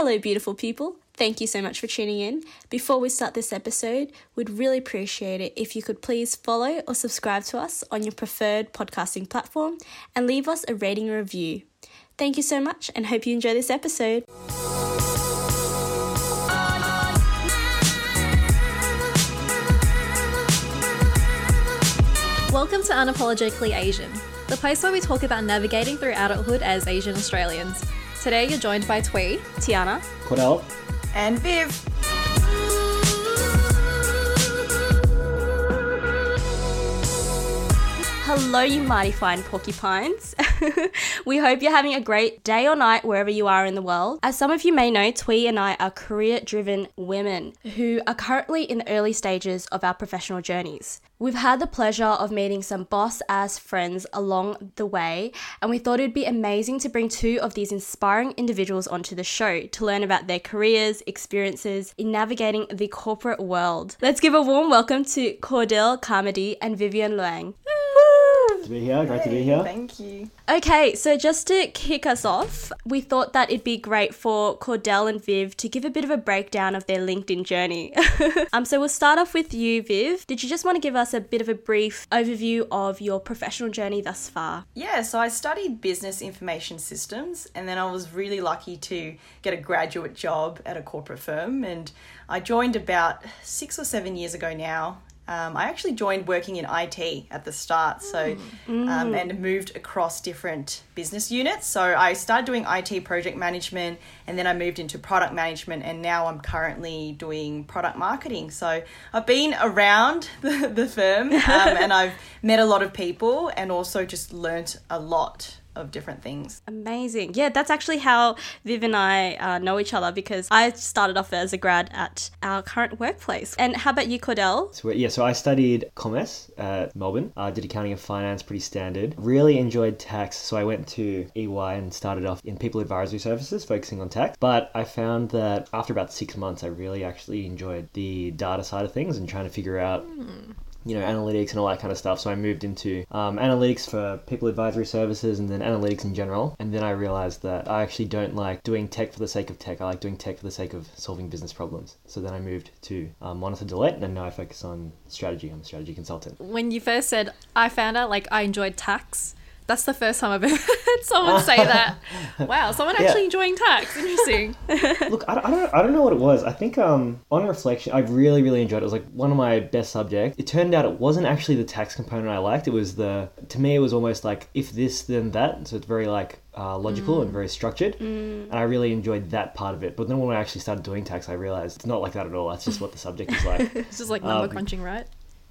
Hello, beautiful people. Thank you so much for tuning in. Before we start this episode, we'd really appreciate it if you could please follow or subscribe to us on your preferred podcasting platform and leave us a rating review. Thank you so much and hope you enjoy this episode. Welcome to Unapologetically Asian, the place where we talk about navigating through adulthood as Asian Australians. Today you're joined by Twee, Tiana, Cordell. And Viv. Hello, you mighty fine porcupines. we hope you're having a great day or night wherever you are in the world. As some of you may know, Twee and I are career driven women who are currently in the early stages of our professional journeys. We've had the pleasure of meeting some boss ass friends along the way, and we thought it'd be amazing to bring two of these inspiring individuals onto the show to learn about their careers, experiences in navigating the corporate world. Let's give a warm welcome to Cordell Carmody and Vivian Luang. To be here, great to be here. Thank you. Okay, so just to kick us off, we thought that it'd be great for Cordell and Viv to give a bit of a breakdown of their LinkedIn journey. um, so we'll start off with you, Viv. Did you just want to give us a bit of a brief overview of your professional journey thus far? Yeah, so I studied business information systems and then I was really lucky to get a graduate job at a corporate firm. And I joined about six or seven years ago now. Um, I actually joined working in IT at the start, so um, and moved across different business units. So I started doing IT project management, and then I moved into product management, and now I'm currently doing product marketing. So I've been around the, the firm, um, and I've met a lot of people, and also just learnt a lot of different things. Amazing. Yeah, that's actually how Viv and I uh, know each other because I started off as a grad at our current workplace. And how about you, Cordell? So, yeah, so I studied commerce at Melbourne. I did accounting and finance, pretty standard. Really enjoyed tax, so I went to EY and started off in people advisory services, focusing on tax. But I found that after about six months, I really actually enjoyed the data side of things and trying to figure out you know, analytics and all that kind of stuff. So I moved into um, analytics for people advisory services and then analytics in general. And then I realized that I actually don't like doing tech for the sake of tech. I like doing tech for the sake of solving business problems. So then I moved to um, Monitor Deloitte and now I focus on strategy. I'm a strategy consultant. when you first said, I found out like I enjoyed tax, that's the first time I've ever heard someone say that. Wow, someone Yeah. actually enjoying tax. Interesting. Look, I, I don't, I don't know what it was. I think, um, on reflection, I really, really enjoyed it. It was like one of my best subjects. It turned out it wasn't actually the tax component I liked. It was the, to me, it was almost like if this, then that. So it's very like uh, logical and very structured. And I really enjoyed that part of it. But then when I actually started doing tax, I realized it's not like that at all. That's just what the subject is like. It's just like number Um, crunching, right?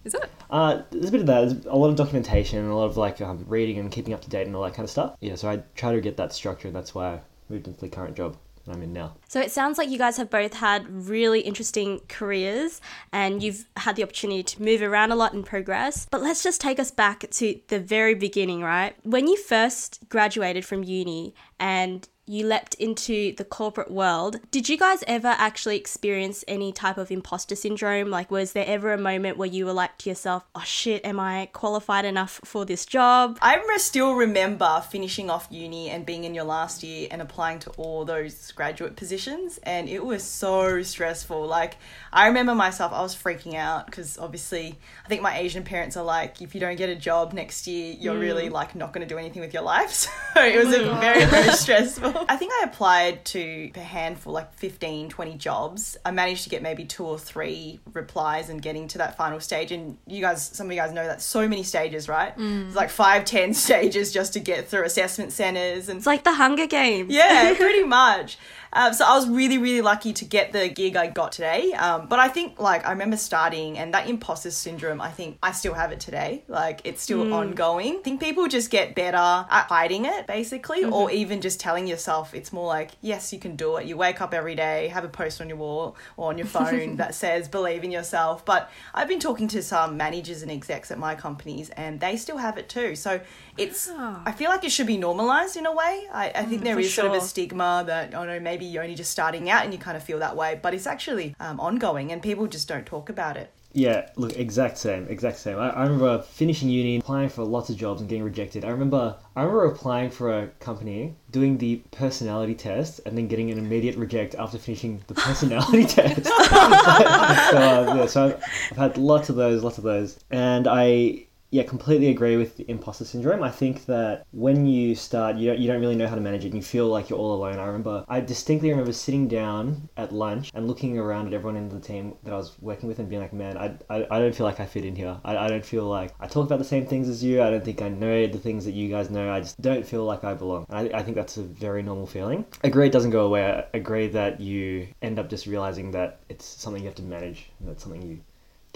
Is it? Uh, there's a bit of that. There's a lot of documentation and a lot of like um, reading and keeping up to date and all that kind of stuff. Yeah, so I try to get that structure, and that's why I moved into the current job that I'm in now. So it sounds like you guys have both had really interesting careers and you've had the opportunity to move around a lot and progress. But let's just take us back to the very beginning, right? When you first graduated from uni and you leapt into the corporate world, did you guys ever actually experience any type of imposter syndrome? Like, was there ever a moment where you were like to yourself, oh shit, am I qualified enough for this job? I still remember finishing off uni and being in your last year and applying to all those graduate positions, and it was so stressful. Like, I remember myself, I was freaking out because obviously, I think my Asian parents are like, if you don't get a job next year, you're really mm. like not going to do anything with your life. So it was a mm. very, very stressful. I think I applied to a handful, like 15, 20 jobs. I managed to get maybe two or three replies and getting to that final stage. And you guys, some of you guys know that so many stages, right? It's like five, ten stages just to get through assessment centers and It's like the Hunger Games. yeah, pretty much. Um, so I was really, really lucky to get the gig I got today. Um, but I think, like, I remember starting, and that imposter syndrome, I think I still have it today. Like, it's still ongoing. I think people just get better at hiding it, basically, or even just telling yourself it's more like, yes, you can do it. You wake up every day, have a post on your wall or on your phone that says, believe in yourself. But I've been talking to some managers and execs at my companies, and they still have it too. So it's, I feel like it should be normalized in a way. I, I think there for is sort of a stigma that, oh no, maybe maybe you're only just starting out and you kind of feel that way, but it's actually um, ongoing and people just don't talk about it. Yeah, look, exact same, exact same. I, I remember finishing uni, applying for lots of jobs and getting rejected. I remember, I remember applying for a company, doing the personality test, and then getting an immediate reject after finishing the personality test. so, uh, yeah, so I've, I've had lots of those, lots of those, and I yeah, completely agree with the imposter syndrome. I think that when you start, you don't, you don't really know how to manage it and you feel like you're all alone. I remember, I distinctly remember sitting down at lunch and looking around at everyone in the team that I was working with and being like, man, I, I, I don't feel like I fit in here. I, I don't feel like I talk about the same things as you. I don't think I know the things that you guys know. I just don't feel like I belong. And I, I think that's a very normal feeling. Agree it doesn't go away. I agree that you end up just realizing that it's something you have to manage. And that's something you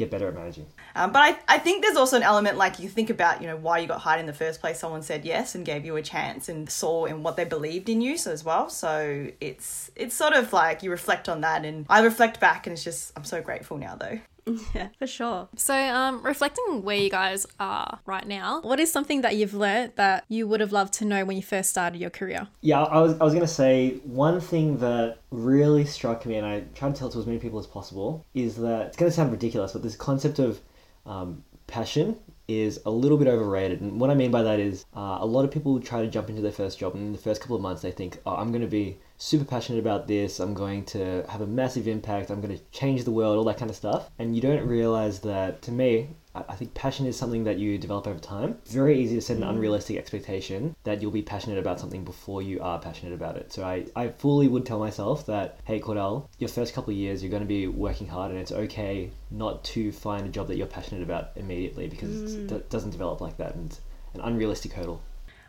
get better at managing. Um, but I, I think there's also an element like you think about, you know, why you got hired in the first place. Someone said yes and gave you a chance and saw in what they believed in you so as well. So it's it's sort of like you reflect on that and I reflect back and it's just I'm so grateful now though. Yeah, for sure. So, um, reflecting where you guys are right now, what is something that you've learned that you would have loved to know when you first started your career? Yeah, I was, I was going to say one thing that really struck me, and I try to tell it to as many people as possible, is that it's going to sound ridiculous, but this concept of um, passion is a little bit overrated. And what I mean by that is uh, a lot of people try to jump into their first job, and in the first couple of months, they think, oh, I'm going to be super passionate about this, I'm going to have a massive impact, I'm going to change the world, all that kind of stuff. And you don't realize that, to me, I think passion is something that you develop over time. It's very easy to set an mm. unrealistic expectation that you'll be passionate about something before you are passionate about it. So I, I fully would tell myself that, hey, Cordell, your first couple of years, you're going to be working hard and it's okay not to find a job that you're passionate about immediately because mm. it doesn't develop like that and it's an unrealistic hurdle.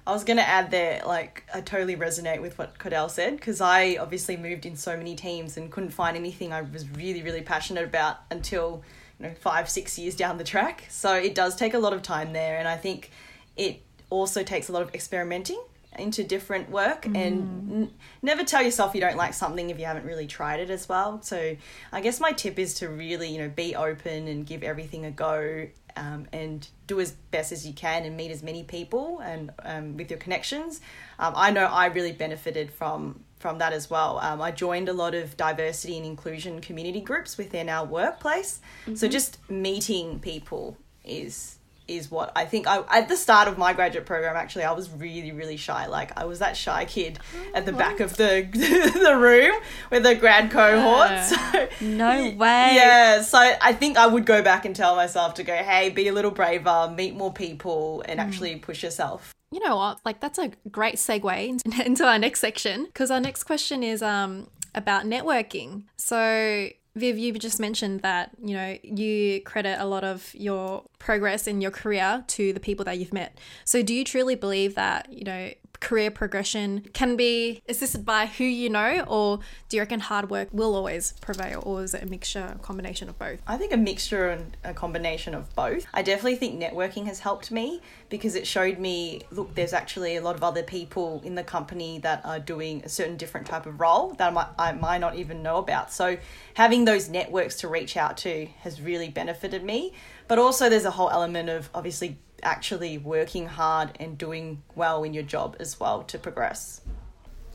I was gonna add there, like I totally resonate with what Cordell said because I obviously moved in so many teams and couldn't find anything I was really, really passionate about until you know five, six years down the track. So it does take a lot of time there, and I think it also takes a lot of experimenting into different work mm. and n- never tell yourself you don't like something if you haven't really tried it as well. So I guess my tip is to really, you know, be open and give everything a go um, and do as best as you can and meet as many people and um, with your connections. Um, I know I really benefited from from that as well. Um, I joined a lot of diversity and inclusion community groups within our workplace. So just meeting people is is what I think I at the start of my graduate program actually I was really really shy like I was that shy kid at the back of the the room with the grad cohort so No way. yeah, so I think I would go back and tell myself to go, hey, be a little braver, meet more people, and actually push yourself. You know what? Like that's a great segue into- into our next section because our next question is um about networking. So Viv, you just mentioned that you know you credit a lot of your progress in your career to the people that you've met. So do you truly believe that you know career progression can be assisted by who you know, or do you reckon hard work will always prevail, or is it a mixture, a combination of both? I think a mixture and a combination of both. I definitely think networking has helped me because it showed me look, there's actually a lot of other people in the company that are doing a certain different type of role that I might, I might not even know about. So having those networks to reach out to has really benefited me. But also, there's a whole element of obviously actually working hard and doing well in your job as well to progress.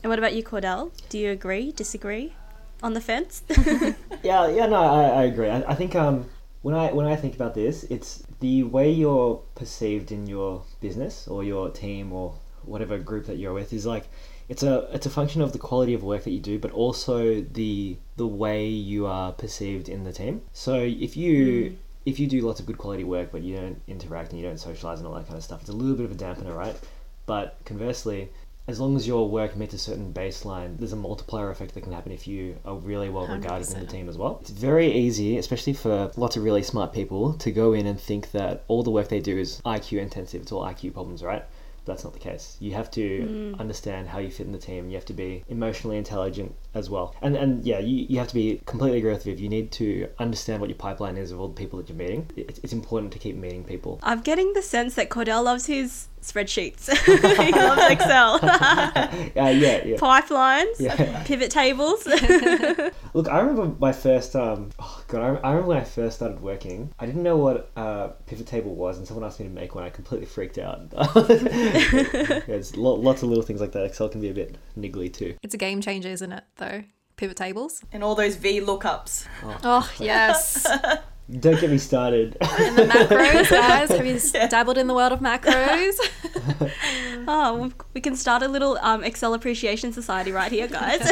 And what about you, Cordell? Do you agree, disagree? On the fence? Yeah, yeah, no, I, I agree. I, I think um, when I when I think about this, it's the way you're perceived in your business or your team or whatever group that you're with is like it's a it's a function of the quality of work that you do, but also the the way you are perceived in the team. So if you if you do lots of good quality work, but you don't interact and you don't socialize and all that kind of stuff, it's a little bit of a dampener, right? But conversely, as long as your work meets a certain baseline, there's a multiplier effect that can happen if you are really well regarded in the team as well. It's very easy, especially for lots of really smart people, to go in and think that all the work they do is IQ intensive. It's all IQ problems, right? But that's not the case. You have to mm. understand how you fit in the team. You have to be emotionally intelligent as well. And and yeah, you, you have to be completely agree with Viv. You need to understand what your pipeline is of all the people that you're meeting. It's, it's important to keep meeting people. I'm getting the sense that Cordell loves his spreadsheets. he loves Excel, Uh, yeah, yeah. pipelines, Yeah. pivot tables. Look, I remember my first. Um, oh god, I, I remember when I first started working. I didn't know what a pivot table was, and someone asked me to make one. I completely freaked out. yeah, it's lo- lots of little things like that. Excel can be a bit niggly too. It's a game changer, isn't it? Though. Pivot tables. And all those V lookups. Oh, yes. Don't get me started. and the macros, guys. Have you dabbled in the world of macros? Oh, we- we can start a little um, Excel appreciation society right here, guys.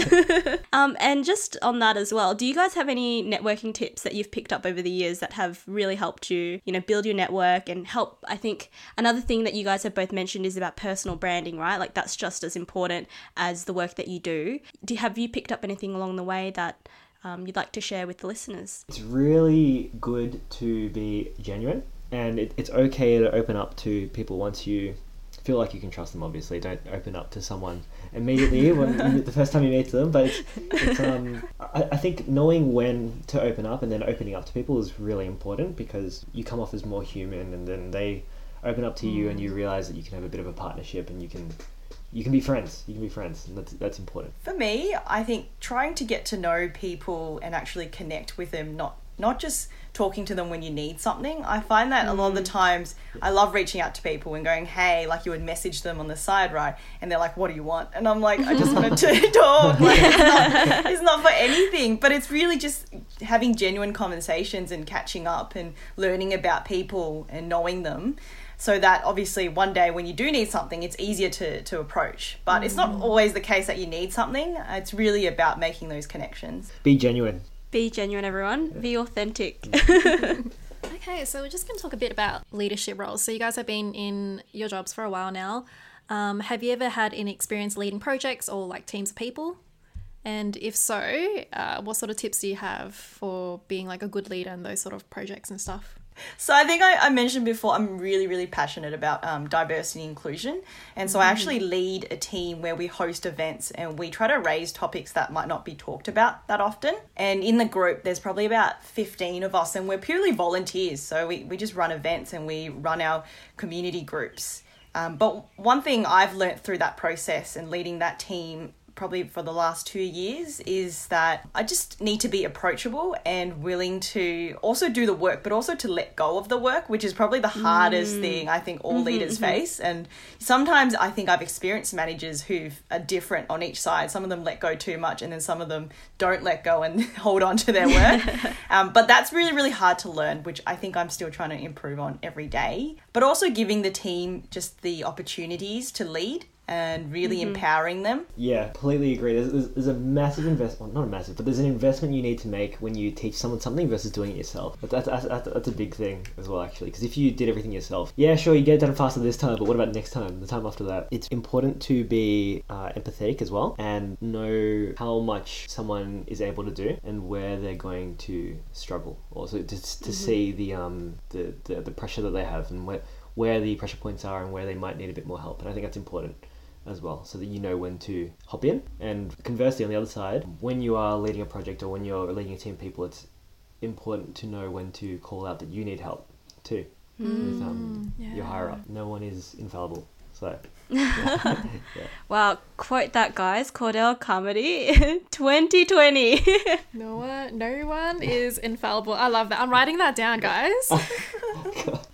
um, and just on that as well, do you guys have any networking tips that you've picked up over the years that have really helped you, you know, build your network and help? I think another thing that you guys have both mentioned is about personal branding, right? Like that's just as important as the work that you do. Do have you picked up anything along the way that um, you'd like to share with the listeners? It's really good to be genuine, and it, it's okay to open up to people once you feel like you can trust them. Obviously, don't open up to someone immediately when the first time you meet them. But it's, it's um, I, I think knowing when to open up and then opening up to people is really important because you come off as more human, and then they open up to you, and you realize that you can have a bit of a partnership, and you can you can be friends. You can be friends, and that's that's important. For me, I think trying to get to know people and actually connect with them, not not just talking to them when you need something. I find that a lot of the mm. times I love reaching out to people and going, "Hey," like you would message them on the side, right? And they're like, "What do you want?" And I'm like, "I just wanted to talk." Like, it's, not, it's not for anything, but it's really just having genuine conversations and catching up and learning about people and knowing them so that obviously one day when you do need something it's easier to, to approach but it's not always the case that you need something it's really about making those connections Be genuine. Be genuine, everyone. Be authentic. Okay, so we're just going to talk a bit about leadership roles. So you guys have been in your jobs for a while now. Um, have you ever had any experience leading projects or like teams of people? And if so, uh, what sort of tips do you have for being like a good leader in those sort of projects and stuff? So I think I, I mentioned before, I'm really, really passionate about um, diversity and inclusion. And so I actually lead a team where we host events and we try to raise topics that might not be talked about that often. And in the group, there's probably about 15 of us and we're purely volunteers. So we, we just run events and we run our community groups. Um, but one thing I've learnt through that process and leading that team probably for the last two years is that I just need to be approachable and willing to also do the work, but also to let go of the work, which is probably the hardest mm. thing I think all mm-hmm, leaders mm-hmm. face. And sometimes I think I've experienced managers who are different on each side. Some of them let go too much, and then some of them don't let go and hold on to their work. um, but that's really, really hard to learn, which I think I'm still trying to improve on every day. But also giving the team just the opportunities to lead and really empowering them. Yeah, completely agree. There's, there's, there's a massive investment, not a massive, but there's an investment you need to make when you teach someone something versus doing it yourself. But that's, that's, that's, that's a big thing as well, actually. Because if you did everything yourself, yeah, sure, you get it done faster this time, but what about next time, the time after that? It's important to be uh, empathetic as well and know how much someone is able to do and where they're going to struggle. Also, just to see the, um, the, the, the pressure that they have and where, where the pressure points are and where they might need a bit more help. And I think that's important as well, so that you know when to hop in. And conversely, on the other side, when you are leading a project or when you're leading a team of people, it's important to know when to call out that you need help too with um, your higher up. No one is infallible, so wow, quote that, guys. Cordell Carmody 2020. No one, no one is infallible. I love that. I'm writing that down, guys.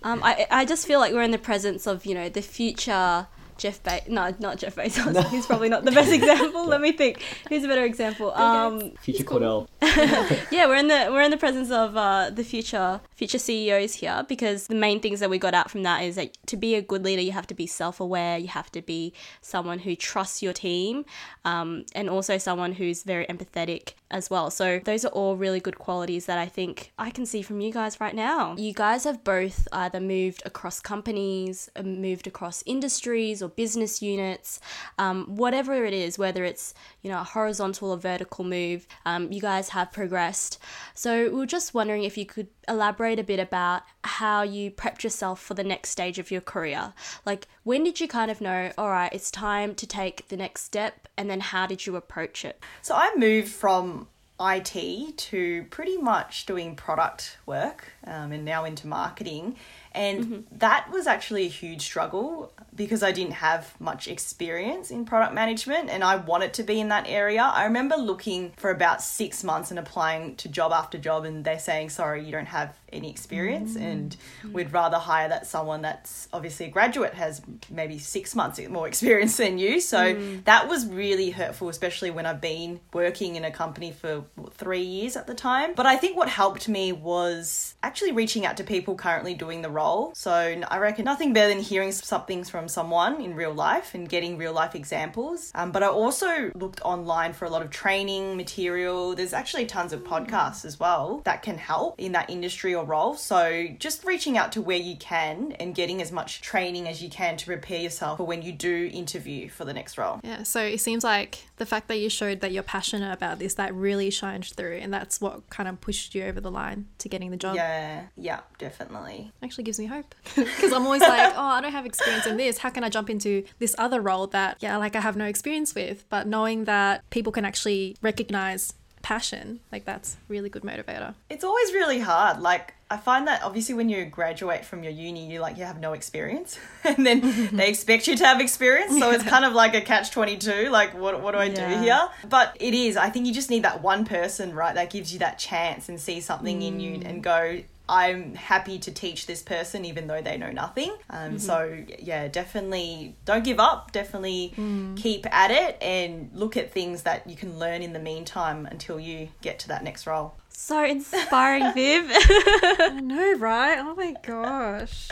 Um, I I just feel like we're in the presence of you know the future Jeff Be No, not Jeff Bezos. He's probably not the best example. Let me think. Who's a better example? Um, future Cordell. yeah, we're in the we're in the presence of uh, the future future CEOs here because the main things that we got out from that is that to be a good leader, you have to be self aware. You have to be someone who trusts your team, um, and also someone who's very empathetic as well. So those are all really good qualities that I think I can see from you guys right now. You guys have both either moved across companies, uh, moved across industries or business units, um, whatever it is, whether it's you know a horizontal or vertical move. Um, you guys have progressed. So we are just wondering if you could elaborate a bit about how you prepped yourself for the next stage of your career. Like when did you kind of know, all right, it's time to take the next step, and then how did you approach it? So I moved from IT to pretty much doing product work um, and now into marketing. And that was actually a huge struggle because I didn't have much experience in product management and I wanted to be in that area. I remember looking for about six months and applying to job after job, and they're saying, sorry, you don't have any experience, mm. and we'd rather hire that someone that's obviously a graduate has maybe six months more experience than you. So mm. that was really hurtful, especially when I've been working in a company for three years at the time. But I think what helped me was actually reaching out to people currently doing the role. So I reckon nothing better than hearing something from someone in real life and getting real life examples. Um, but I also looked online for a lot of training material. There's actually tons of podcasts as well that can help in that industry or role. So just reaching out to where you can and getting as much training as you can to prepare yourself for when you do interview for the next role. Yeah, so it seems like the fact that you showed that you're passionate about this, that really shined through, and that's what kind of pushed you over the line to getting the job. Yeah, yeah, definitely. Actually gives me hope because I'm always like, oh, I don't have experience in this. How can I jump into this other role that, yeah, like I have no experience with? But knowing that people can actually recognize passion, like that's really good motivator. It's always really hard. Like I find that obviously when you graduate from your uni, you like you have no experience, and then they expect you to have experience. So it's kind of like a catch twenty two. Like what what do I Yeah. do here? But it is. I think you just need that one person, right? That gives you that chance and see something in you mm. and go. I'm happy to teach this person even though they know nothing. Um, So, yeah, definitely don't give up. Definitely keep at it and look at things that you can learn in the meantime until you get to that next role. So inspiring, Viv. I know, right? Oh my gosh.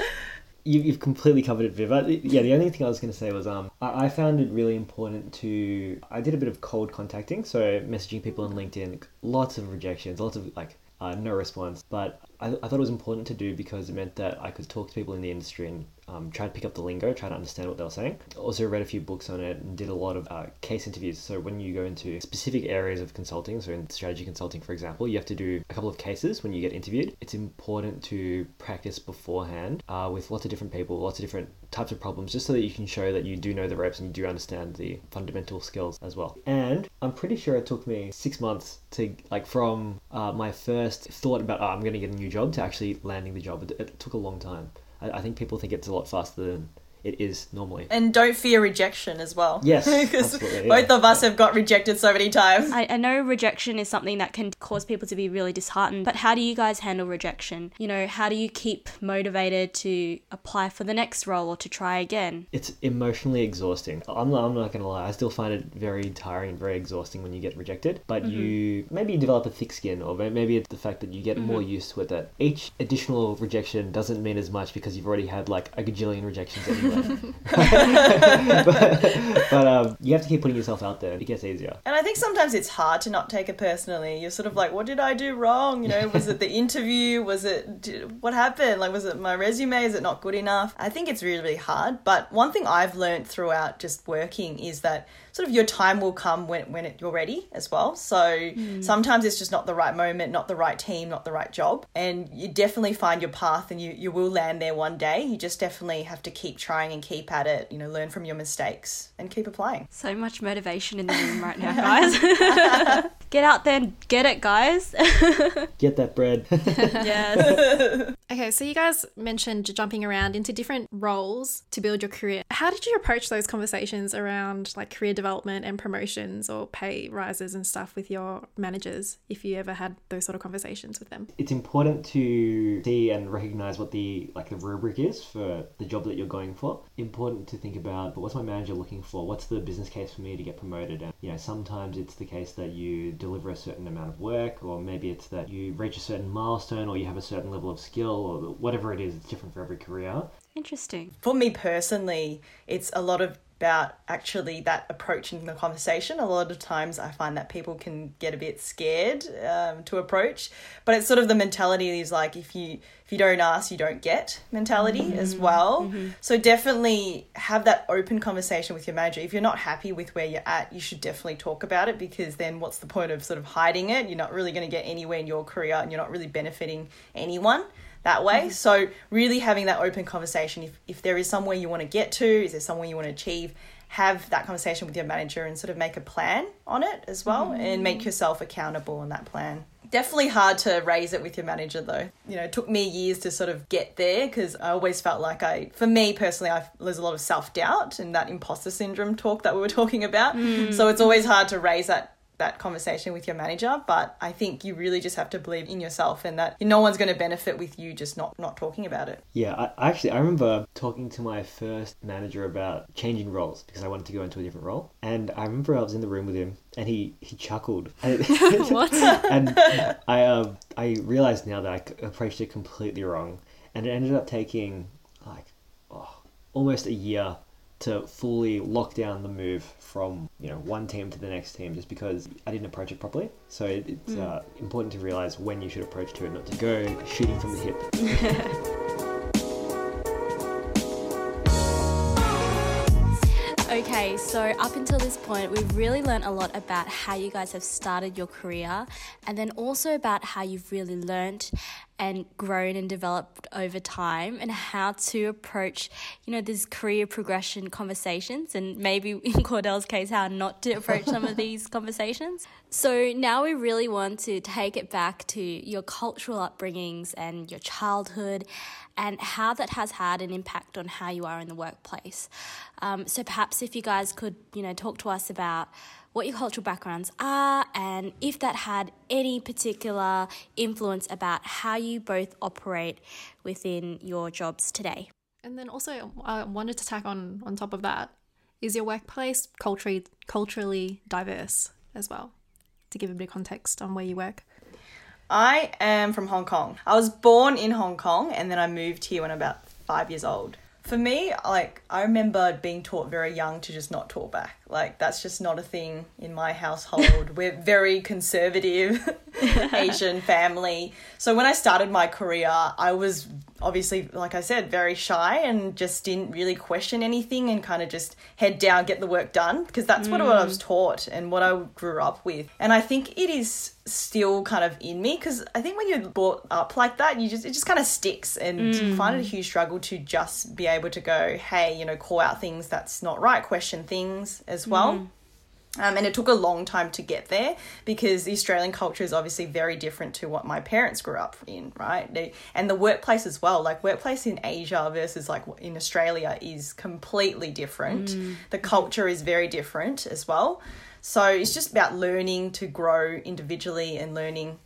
You, you've completely covered it, Viv. I- Yeah, the only thing I was going to say was um, I, I found it really important to. I did a bit of cold contacting, so messaging people on LinkedIn, lots of rejections, lots of like uh, no response. But I, I thought it was important to do because it meant that I could talk to people in the industry and um, try to pick up the lingo, try to understand what they were saying. Also read a few books on it and did a lot of uh, case interviews. So when you go into specific areas of consulting, so in strategy consulting, for example, you have to do a couple of cases when you get interviewed. It's important to practice beforehand uh, with lots of different people, lots of different types of problems, just so that you can show that you do know the ropes and you do understand the fundamental skills as well. And I'm pretty sure it took me six months to like from uh, my first thought about oh, I'm going to get a new job to actually landing the job. It, it took a long time. I, I think people think it's a lot faster than it is normally. And don't fear rejection as well. Yes, because absolutely, both of us have got rejected so many times. I, I know rejection is something that can cause people to be really disheartened, but how do you guys handle rejection? You know, how do you keep motivated to apply for the next role or to try again? It's emotionally exhausting. I'm not, I'm not gonna lie. I still find it very tiring and very exhausting when you get rejected. But mm-hmm. you maybe you develop a thick skin, or maybe it's the fact that you get mm-hmm. more used to it. That each additional rejection doesn't mean as much because you've already had like a gajillion rejections anyway. but but um, you have to keep putting yourself out there. It gets easier. And I think sometimes it's hard to not take it personally. You're sort of like, what did I do wrong? You know, was it the interview? Was it did, what happened? Like, was it my resume? Is it not good enough? I think it's really, really hard. But one thing I've learned throughout just working is that sort of your time will come when when it, you're ready as well. So sometimes it's just not the right moment, not the right team, not the right job, and you definitely find your path, and you you will land there one day. You just definitely have to keep trying and keep at it. You know, learn from your mistakes and keep applying. So much motivation in the room right now, guys. get out there and get it, guys. Get that bread. yes. Okay, so you guys mentioned jumping around into different roles to build your career. How did you approach those conversations around like career development and promotions or pay rises and stuff with your managers if you ever had those sort of conversations with them? it's important to see and recognize what the like the rubric is for the job that you're going for. Important to think about but what's my manager looking for? What's the business case for me to get promoted? And you know, sometimes it's the case that you deliver a certain amount of work, or maybe it's that you reach a certain milestone, or you have a certain level of skill, or whatever it is. It's different for every career. Interesting. for me personally, it's a lot of about actually that approaching the conversation. A lot of times I find that people can get a bit scared um, to approach, but it's sort of the mentality is like if you if you don't ask, you don't get mentality as well. So definitely have that open conversation with your manager. If you're not happy with where you're at, you should definitely talk about it because then what's the point of sort of hiding it? You're not really going to get anywhere in your career and you're not really benefiting anyone that way. Mm-hmm. So really having that open conversation. If if there is somewhere you want to get to, is there somewhere you want to achieve, have that conversation with your manager and sort of make a plan on it as well mm-hmm. and make yourself accountable on that plan. Definitely hard to raise it with your manager though. You know, it took me years to sort of get there because I always felt like I, for me personally, I, there's a lot of self doubt and that imposter syndrome talk that we were talking about. Mm. So it's always hard to raise that that conversation with your manager but i think you really just have to believe in yourself and that no one's going to benefit with you just not not talking about it Yeah, I, actually, I remember talking to my first manager about changing roles because I wanted to go into a different role. And I remember I was in the room with him, and he he chuckled. And, What? and I um I realized now that I approached it completely wrong, and it ended up taking like oh, almost a year to fully lock down the move from you know one team to the next team just because I didn't approach it properly. So it, it's uh, important to realize when you should approach to it, not to go shooting from the hip. Okay, so up until this point, we've really learned a lot about how you guys have started your career and then also about how you've really learnt and grown and developed over time and how to approach, you know, these career progression conversations and maybe in Cordell's case, how not to approach some of these conversations. So now we really want to take it back to your cultural upbringings and your childhood and how that has had an impact on how you are in the workplace. Um, so perhaps if you guys could, you know, talk to us about what your cultural backgrounds are and if that had any particular influence about how you both operate within your jobs today. And then also, I wanted to tack on on top of that is your workplace culturally culturally diverse as well, to give a bit of context on where you work. I am from Hong Kong. I was born in Hong Kong and then I moved here when I'm about five years old. For me, like, I remember being taught very young to just not talk back. Like, that's just not a thing in my household. We're very conservative Asian family. So when I started my career, I was obviously, like I said, very shy and just didn't really question anything and kind of just head down, get the work done because that's what, what I was mm. taught and what I grew up with. And I think it is still kind of in me because I think when you're brought up like that, you just it just kind of sticks and you find it a huge struggle to just be able to go, hey, you know, call out things that's not right, question things as well. Mm. Um, and it took a long time to get there because the Australian culture is obviously very different to what my parents grew up in, right? They, and the workplace as well. Like, workplace in Asia versus like in Australia is completely different. The culture is very different as well. So it's just about learning to grow individually and learning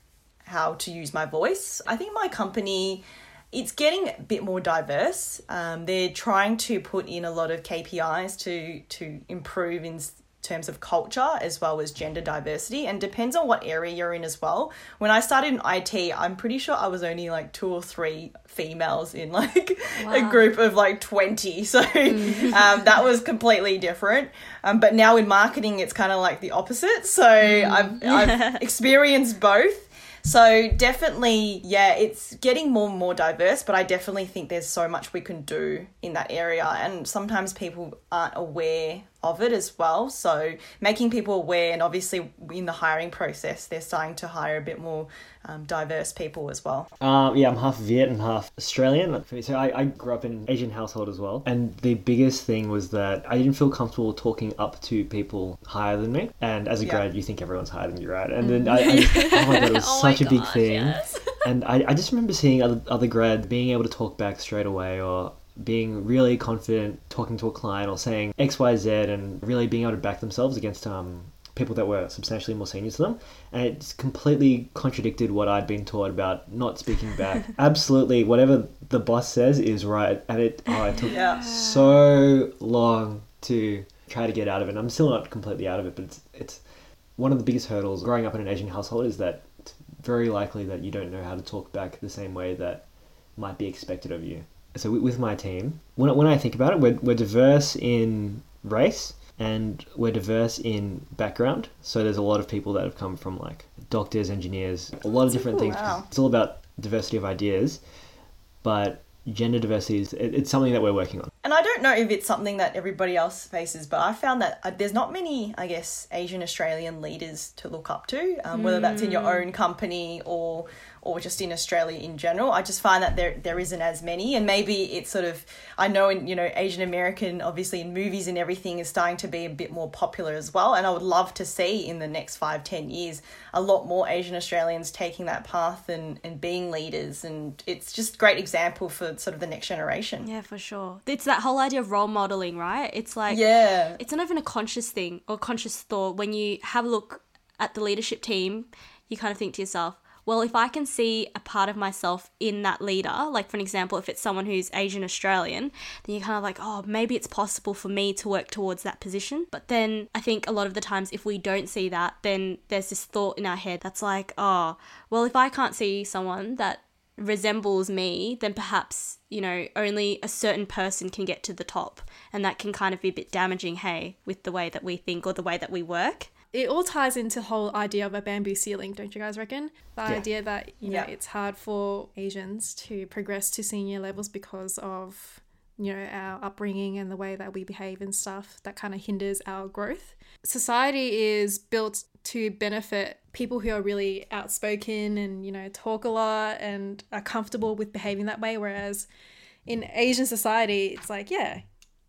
how to use my voice. I think my company it's getting a bit more diverse. Um, they're trying to put in a lot of KPIs to to improve in terms of culture as well as gender diversity and depends on what area you're in as well. When I started in IT, I'm pretty sure I was only like two or three females in like a group of like 20. So um, that was completely different. Um, but now in marketing, it's kind of like the opposite. So I've, I've experienced both. So definitely, yeah, it's getting more and more diverse, but I definitely think there's so much we can do in that area. And sometimes people aren't aware of it as well. So making people aware, and obviously in the hiring process, they're starting to hire a bit more um, diverse people as well. Um, yeah, I'm half Viet and half Australian. So I, I grew up in an Asian household as well. And the biggest thing was that I didn't feel comfortable talking up to people higher than me. And as a Yeah. grad, you think everyone's higher than you, right? And then I, I oh my god, it was Oh such a big gosh, thing. yes. and I, I just remember seeing other, other grads being able to talk back straight away or being really confident talking to a client or saying XYZ and really being able to back themselves against um, people that were substantially more senior to them. And it's completely contradicted what I'd been taught about not speaking back. Absolutely, whatever the boss says is right. And it, oh, it took Yeah. so long to try to get out of it. And I'm still not completely out of it, but it's, it's one of the biggest hurdles growing up in an Asian household is that it's very likely that you don't know how to talk back the same way that might be expected of you. So with my team, when, when I think about it, we're, we're diverse in race and we're diverse in background. So there's a lot of people that have come from like doctors, engineers, a lot of different Ooh, things. wow. It's all about diversity of ideas, but gender diversity is it, it's something that we're working on. and I don't know if it's something that everybody else faces, but I found that uh, there's not many, I guess, Asian Australian leaders to look up to, um, whether that's in your own company or or just in Australia in general. I just find that there there isn't as many, and maybe it's sort of I know in you know Asian American, obviously in movies and everything, is starting to be a bit more popular as well. And I would love to see in the next five ten years a lot more Asian Australians taking that path and and being leaders, and it's just a great example for sort of the next generation. Yeah, for sure. It's that whole idea of role modeling, right? It's like Yeah. it's not even a conscious thing or conscious thought. When you have a look at the leadership team, you kind of think to yourself, well, if I can see a part of myself in that leader, like for an example, if it's someone who's Asian Australian, then you're kind of like, oh, maybe it's possible for me to work towards that position. But then I think a lot of the times, if we don't see that, then there's this thought in our head that's like, oh, well, if I can't see someone that resembles me, then perhaps, you know, only a certain person can get to the top. And that can kind of be a bit damaging, hey, with the way that we think or the way that we work. It all ties into the whole idea of a bamboo ceiling, don't you guys reckon? The Yeah. idea that, you know, Yeah. it's hard for Asians to progress to senior levels because of, you know, our upbringing and the way that we behave and stuff that kind of hinders our growth. Society is built to benefit people who are really outspoken and, you know, talk a lot and are comfortable with behaving that way. Whereas in Asian society, it's like, yeah,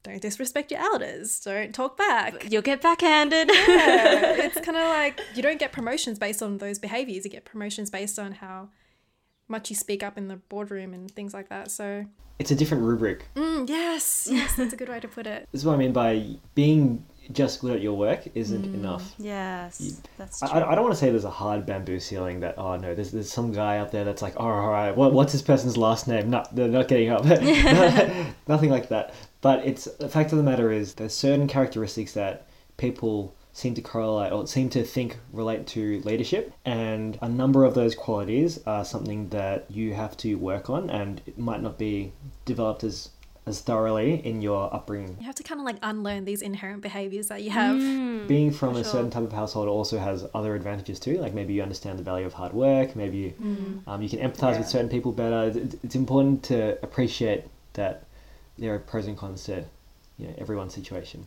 don't disrespect your elders, don't talk back. You'll get backhanded. Yeah, it's kind of like you don't get promotions based on those behaviors. You get promotions based on how much you speak up in the boardroom and things like that. So, It's a different rubric. mm, yes, yes, that's a good way to put it. This is what I mean by being just good at your work isn't mm, enough. yes, that's true. I, I- don't want to say there's a hard bamboo ceiling that oh no there's, there's some guy up there that's like oh all right what, what's this person's last name no they're not getting up nothing like that but it's the fact of the matter is there's certain characteristics that people seem to correlate or seem to think relate to leadership and a number of those qualities are something that you have to work on and it might not be developed as as thoroughly in your upbringing You have to kind of like unlearn these inherent behaviors that you have. being from a sure. certain type of household also has other advantages too. Like maybe you understand the value of hard work. Maybe you, um, you can empathize Yeah. with certain people better. It- It's important to appreciate that there are pros and cons to you know everyone's situation.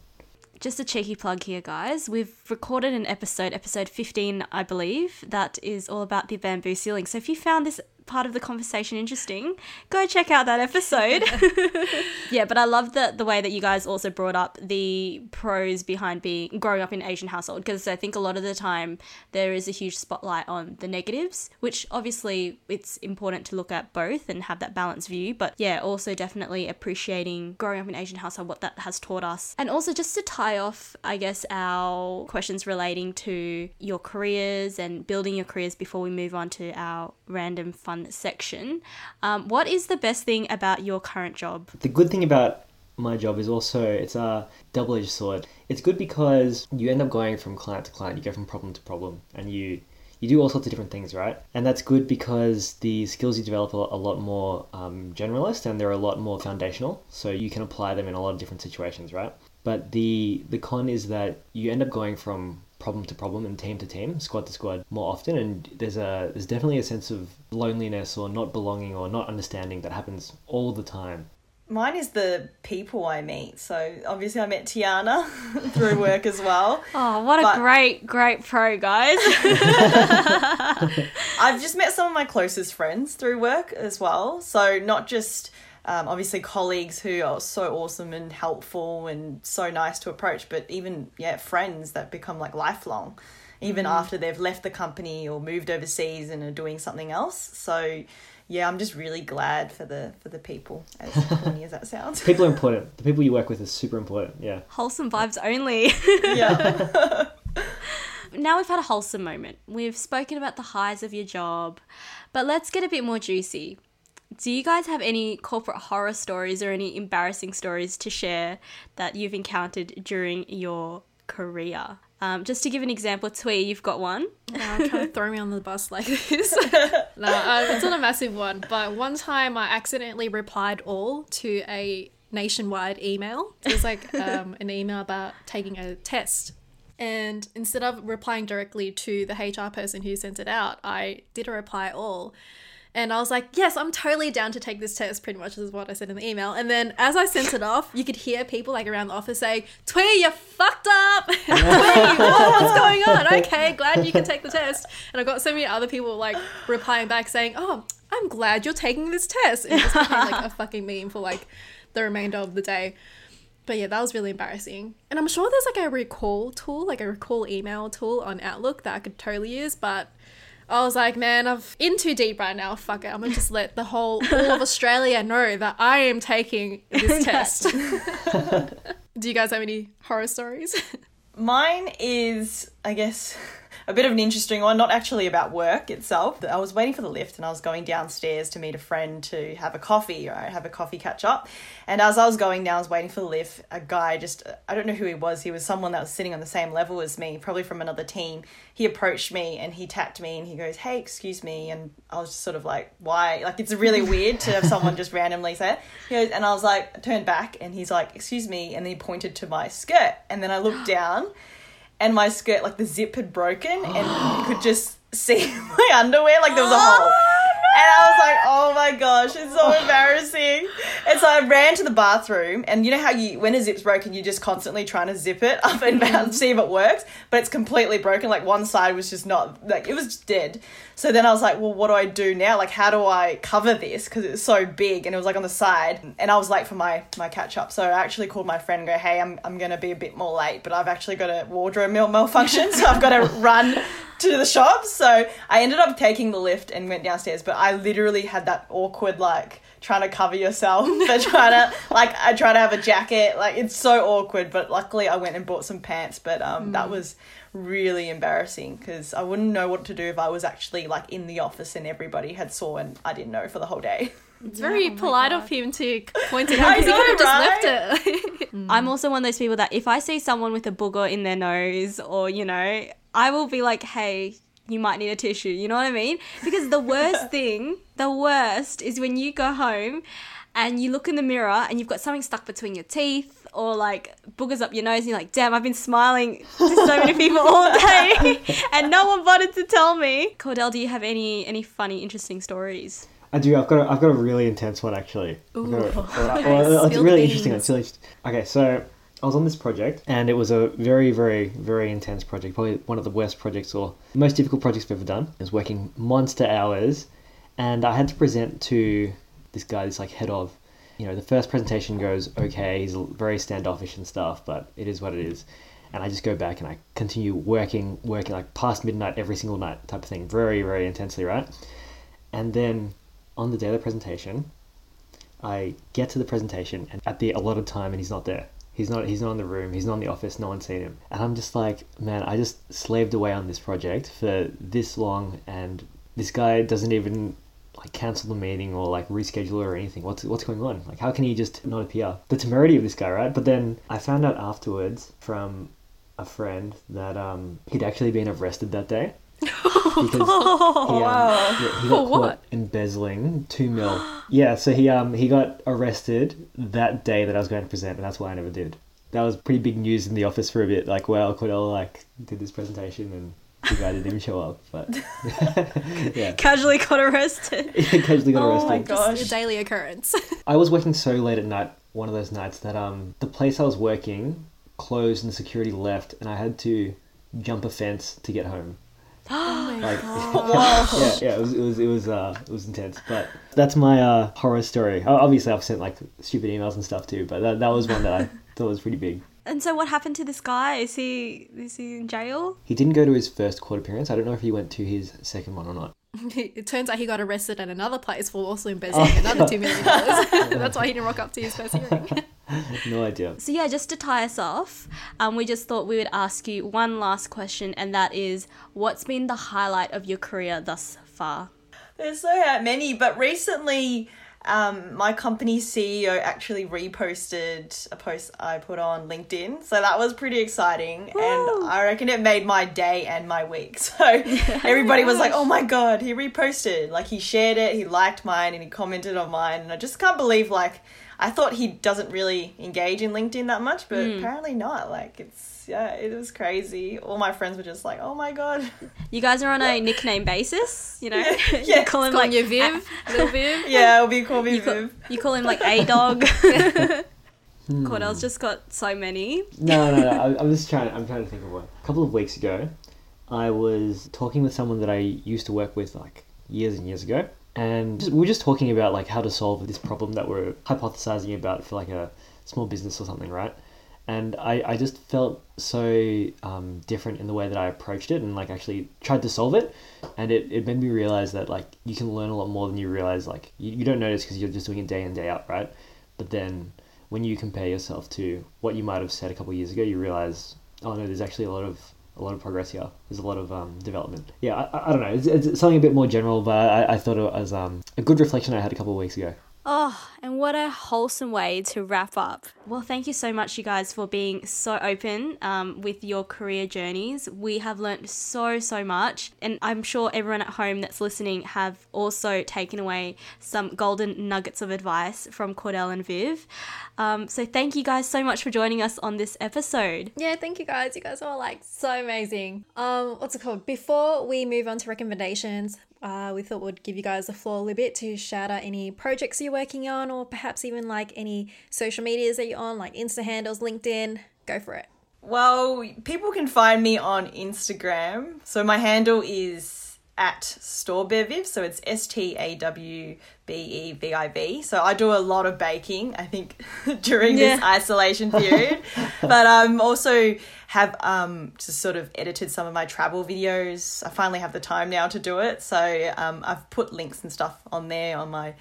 Just a cheeky plug here, guys. We've recorded an episode, episode 15, I believe, that is all about the bamboo ceiling. So if you found this part of the conversation interesting, go check out that episode. yeah, but I love the the way that you guys also brought up the pros behind being growing up in an Asian household because I think a lot of the time there is a huge spotlight on the negatives, which obviously it's important to look at both and have that balanced view. But yeah, also definitely appreciating growing up in an Asian household, what that has taught us. And also just to tie off, I guess, our questions relating to your careers and building your careers before we move on to our random fun section. Um, what is the best thing about your current job? The good thing about my job is also it's a double-edged sword. It's good because you end up going from client to client. You go from problem to problem, and you you do all sorts of different things, right? And that's good because the skills you develop are a lot more um, generalist and they're a lot more foundational. So you can apply them in a lot of different situations, right? But the the con is that you end up going from problem to problem and team to team, squad to squad more often, and there's a there's definitely a sense of loneliness or not belonging or not understanding that happens all the time. Mine is the people I meet. So obviously I met Tiana through work as well. Oh, what a But- great, great pro, guys. I've just met some of my closest friends through work as well. So not just um, obviously colleagues who are so awesome and helpful and so nice to approach, but even yeah friends that become like lifelong, even after they've left the company or moved overseas and are doing something else. So yeah, I'm just really glad for the for the people. As corny as that sounds. People are important. The people you work with is super important. Yeah. Wholesome vibes only. yeah. now we've had a wholesome moment. We've spoken about the highs of your job, but let's get a bit more juicy. Do you guys have any corporate horror stories or any embarrassing stories to share that you've encountered during your career? Um, just to give an example, Twee, you've got one. I'm trying to throw me on the bus like this. no, uh, it's not a massive one, but one time I accidentally replied all to a nationwide email. It was like um, an email about taking a test. And instead of replying directly to the HR person who sent it out, I did a reply all. And I was like, yes, I'm totally down to take this test, pretty much is what I said in the email. And then as I sent it off, you could hear people like around the office saying, Twee, you fucked up. Twee, what- what's going on? Okay, glad you can take the test. And I got so many other people like replying back saying, oh, I'm glad you're taking this test. It just became like a fucking meme for like the remainder of the day. But yeah, that was really embarrassing. And I'm sure there's like a recall tool, like a recall email tool on Outlook that I could totally use, but I was like, man, I'm in too deep right now. Fuck it. I'm gonna just let the whole all of Australia know that I am taking this test. Do you guys have any horror stories? Mine is, I guess, a bit of an interesting one, not actually about work itself. I was waiting for the lift and I was going downstairs to meet a friend to have a coffee, right? Have a coffee catch up. And as I was going down, I was waiting for the lift, a guy just, I don't know who he was, he was someone that was sitting on the same level as me, probably from another team. He approached me and he tapped me and he goes, Hey, excuse me. And I was just sort of like, Why? Like, it's really weird to have someone just randomly say it. He goes, and I was like, I turned back and he's like, Excuse me. And then he pointed to my skirt. And then I looked down and my skirt like the zip had broken and you could just see my underwear like there was a hole. Oh, and i was like oh my gosh it's so embarrassing. And so i ran to the bathroom and you know how you when a zip's broken you're just constantly trying to zip it up and down mm-hmm. see if it works? But it's completely broken like one side was just not like it was just dead so then i was like well what do i do now? Like how do i cover this? Because it's so big and it was like on the side. And i was late for my my catch up so i actually called my friend and go hey i'm, I'm gonna be a bit more late but i've actually got a wardrobe mal- malfunction so i've got to run to the shop. So i ended up taking the lift and went downstairs but i literally had that awkward like trying to cover yourself but trying to like i try to have a jacket. Like it's so awkward but luckily i went and bought some pants but um that was really embarrassing because i wouldn't know what to do if i was actually like in the office and everybody had saw and i didn't know for the whole day. It's very Oh polite of him to point it out because he could have just left it. I'm also one of those people that if I see someone with a booger in their nose or, you know, I will be like, hey, you might need a tissue. You know what I mean? Because the worst thing, the worst is when you go home and you look in the mirror and you've got something stuck between your teeth or like boogers up your nose and you're like, damn, I've been smiling to so many people all day and no one bothered to tell me. Cordell, do you have any any funny, interesting stories? I do. I've got. A, I've got a really intense one actually. I've got a- Ooh. well, well, it's really interesting. beans. It's really okay. So I was on this project, and it was a very, very, very intense project. Probably one of the worst projects or most difficult projects I've ever done. I was working monster hours, and I had to present to this guy, this like head of. You know, the first presentation goes okay. He's very standoffish and stuff, but it is what it is. And I just go back and I continue working, working like past midnight every single night type of thing, very, very intensely, right? And then on the day of the presentation, I get to the presentation and at the allotted time and he's not there. He's not he's not in the room, he's not in the office, no one's seen him. And I'm just like, man, I just slaved away on this project for this long and this guy doesn't even like cancel the meeting or like reschedule or anything. What's what's going on? Like how can he just not appear? The temerity of this guy, right? But then I found out afterwards from a friend that um he'd actually been arrested that day. Because he, um, yeah, he got caught what? embezzling two mil. yeah, so he um he got arrested that day that I was going to present, and that's why I never did. That was pretty big news in the office for a bit. Like, well, Cordell like did this presentation, and the guy didn't even show up. But yeah, Casually got arrested. he occasionally got Oh arrested. my Gosh. a daily occurrence. I was working so late at night, one of those nights that um the place I was working closed and the security left, and I had to jump a fence to get home. Like god! yeah, yeah, it was it was it was uh it was intense. But that's my uh horror story. Obviously, I've sent like stupid emails and stuff too, but that that was one that I thought was pretty big. And so, what happened to this guy? Is he is he in jail? He didn't go to his first court appearance. I don't know if he went to his second one or not. it turns out he got arrested at another place for also embezzling another $2 million. That's why he didn't rock up to his first hearing. No idea. So yeah, just to tie us off, um, we just thought we would ask you one last question, and that is, what's been the highlight of your career thus far? There's so many, but recently, um, my company CEO actually reposted a post I put on LinkedIn, so that was pretty exciting, and I reckon it made my day and my week. So everybody was like, "Oh my god, he reposted!" Like he shared it, he liked mine, and he commented on mine, and I just can't believe like. I thought he doesn't really engage in LinkedIn that much, but apparently not. Like it's Yeah, it was crazy. All my friends were just like, "Oh my god." You guys are on a nickname basis, you know. Yeah. you call him Calling like you Viv, little Viv. Yeah, it'll be call me You call, Viv. you call him like a dog. Hmm. Cordell's just got so many. No, no, no. I, I'm just trying. I'm trying to think of one. A couple of weeks ago, I was talking with someone that I used to work with like years and years ago, and were just talking about like how to solve this problem that we're hypothesizing about for like a small business or something, right? And I, I just felt so um, different in the way that I approached it and like actually tried to solve it, and it, it made me realize that like you can learn a lot more than you realize. Like you, you don't notice because you're just doing it day in day out, right? But then when you compare yourself to what you might have said a couple years ago, you realize, oh no, there's actually a lot of a lot of progress here. There's a lot of um, development. Yeah, I, I- don't know. It's, it's something a bit more general, but I, I thought it was um, a good reflection I had a couple of weeks ago. Oh, and what a wholesome way to wrap up. Well, thank you so much, you guys, for being so open um, with your career journeys. We have learnt so, so much. And I'm sure everyone at home that's listening have also taken away some golden nuggets of advice from Cordell and Viv. Um, so thank you guys so much for joining us on this episode. Yeah, thank you guys. You guys are like so amazing. Um, what's it called? Before we move on to recommendations, uh, we thought we'd give you guys the floor a little bit to shout out any projects you're working on, or perhaps even like any social medias that you're on, like Insta handles, LinkedIn. Go for it. Well, people can find me on Instagram. So my handle is at Strawbeviv. So it's S T A W B E V I V. So I do a lot of baking, I think, during this isolation period. but um also have um just sort of edited some of my travel videos. I finally have the time now to do it. So um I've put links and stuff on there on my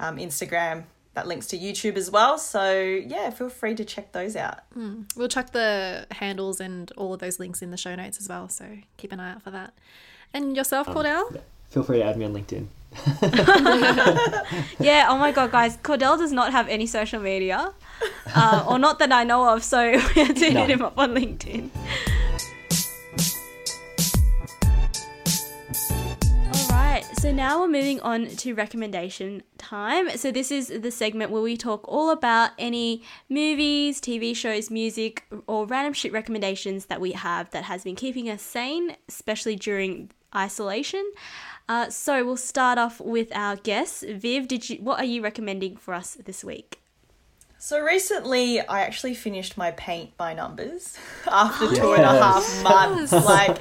um, Instagram that links to YouTube as well. So yeah, feel free to check those out. We'll chuck the handles and all of those links in the show notes as well. So keep an eye out for that. And yourself, Cordell? Feel free to add me on LinkedIn. Yeah, oh my god, guys, Cordell does not have any social media, uh, or not that I know of, so we had to No. hit him up on LinkedIn. All right, so now we're moving on to recommendation time. So, this is the segment where we talk all about any movies, TV shows, music, or random shit recommendations that we have that has been keeping us sane, especially during isolation. Uh, so, we'll start off with our guests. Viv, did you? What are you recommending for us this week? So recently, I actually finished my paint by numbers after two and a half months. Like,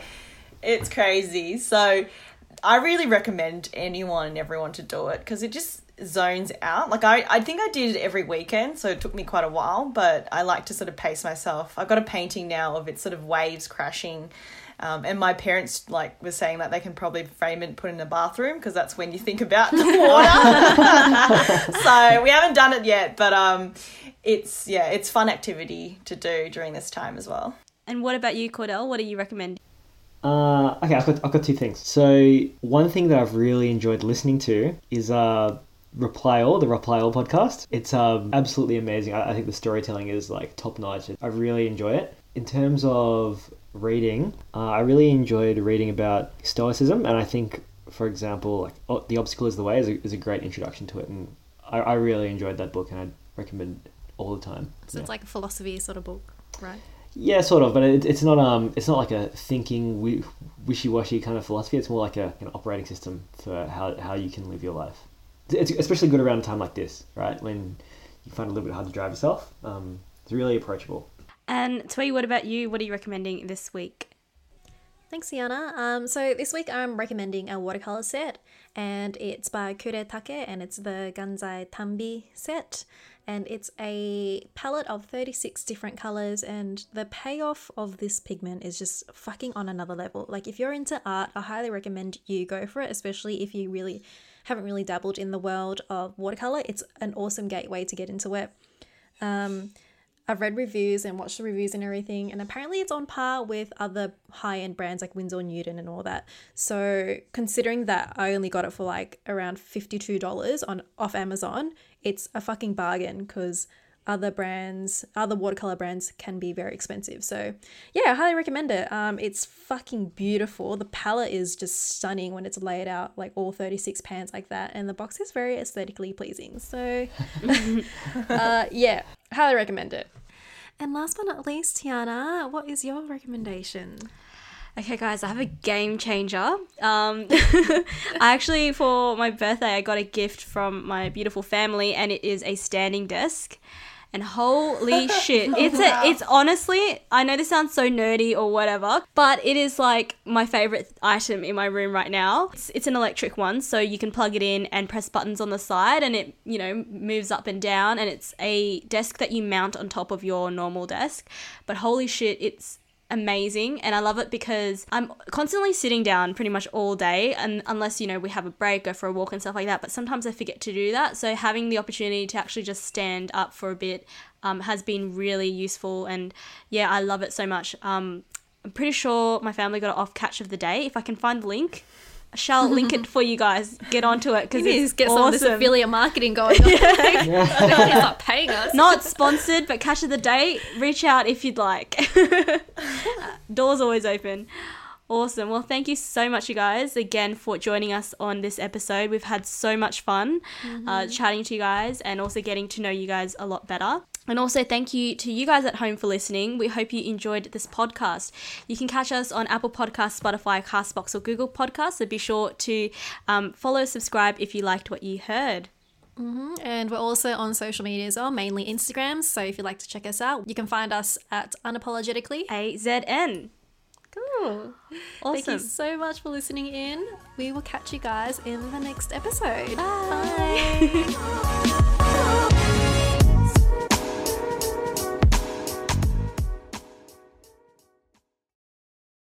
it's crazy. So, I really recommend anyone and everyone to do it because it just zones out. Like, I, I think I did it every weekend, so it took me quite a while, but I like to sort of pace myself. I've got a painting now of it sort of waves crashing. Um, and my parents like were saying that they can probably frame it and put it in the bathroom because that's when you think about the water. so we haven't done it yet, but um, it's yeah, it's fun activity to do during this time as well. And what about you, Cordell? What do you recommend? Uh, okay, I've got, I've got two things. So, one thing that I've really enjoyed listening to is uh, Reply All, the Reply All podcast. It's um, absolutely amazing. I, I think the storytelling is like top notch. I really enjoy it. In terms of reading, uh, I really enjoyed reading about Stoicism, and I think, for example, like oh, The Obstacle is the Way is a, is a great introduction to it, and I, I really enjoyed that book, and I'd recommend it all the time. So it's like a philosophy sort of book, right? Yeah, sort of, but it, it's not um, it's not like a thinking wishy-washy kind of philosophy. It's more like a an operating system for how, how you can live your life. It's especially good around a time like this, right? When you find it a little bit hard to drive yourself. Um, it's really approachable. And Twee, what about you? What are you recommending this week? Thanks, Sienna. Um, so this week I'm recommending a watercolor set, and it's by Kuretake, and it's the Gansai Tambi set, and it's a palette of 36 different colors, and the payoff of this pigment is just fucking on another level. Like if you're into art, I highly recommend you go for it, especially if you really haven't really dabbled in the world of watercolor. It's an awesome gateway to get into it. Um, I've read reviews and watched the reviews and everything, and apparently it's on par with other high end brands like Winsor Newton and all that. So considering that I only got it for like around fifty two dollars on off Amazon, it's a fucking bargain because other brands, other watercolor brands can be very expensive. So yeah, I highly recommend it. Um, it's fucking beautiful. The palette is just stunning when it's laid out like all thirty six pans like that, and the box is very aesthetically pleasing. So uh, yeah, highly recommend it. And last but not least, Tiana, what is your recommendation? Okay, guys, I have a game changer. Um, I actually, for my birthday, I got a gift from my beautiful family, and it is a standing desk. And holy shit, it's a, it's honestly, I know this sounds so nerdy or whatever, but it is like my favorite item in my room right now. It's, it's an electric one, so you can plug it in and press buttons on the side, and it you know moves up and down. And it's a desk that you mount on top of your normal desk. But holy shit, it's amazing and I love it because I'm constantly sitting down pretty much all day and unless you know we have a break go for a walk and stuff like that but sometimes I forget to do that. So having the opportunity to actually just stand up for a bit um, has been really useful and yeah I love it so much. Um, I'm pretty sure my family got it off catch of the day. If I can find the link shall link it for you guys. Get onto it because it's get awesome. some of this affiliate marketing going on. He's not paying us. Not sponsored, but catch of the day. Reach out if you'd like. Doors always open. Awesome. Well, thank you so much, you guys, again for joining us on this episode. We've had so much fun uh, chatting to you guys and also getting to know you guys a lot better. And also, thank you to you guys at home for listening. We hope you enjoyed this podcast. You can catch us on Apple Podcasts, Spotify, Castbox, or Google Podcasts. So be sure to um, follow, subscribe if you liked what you heard. And we're also on social media as well, mainly Instagram. So if you'd like to check us out, you can find us at unapologetically. A Z N. Cool. Awesome. Thank you so much for listening in. We will catch you guys in the next episode. Bye.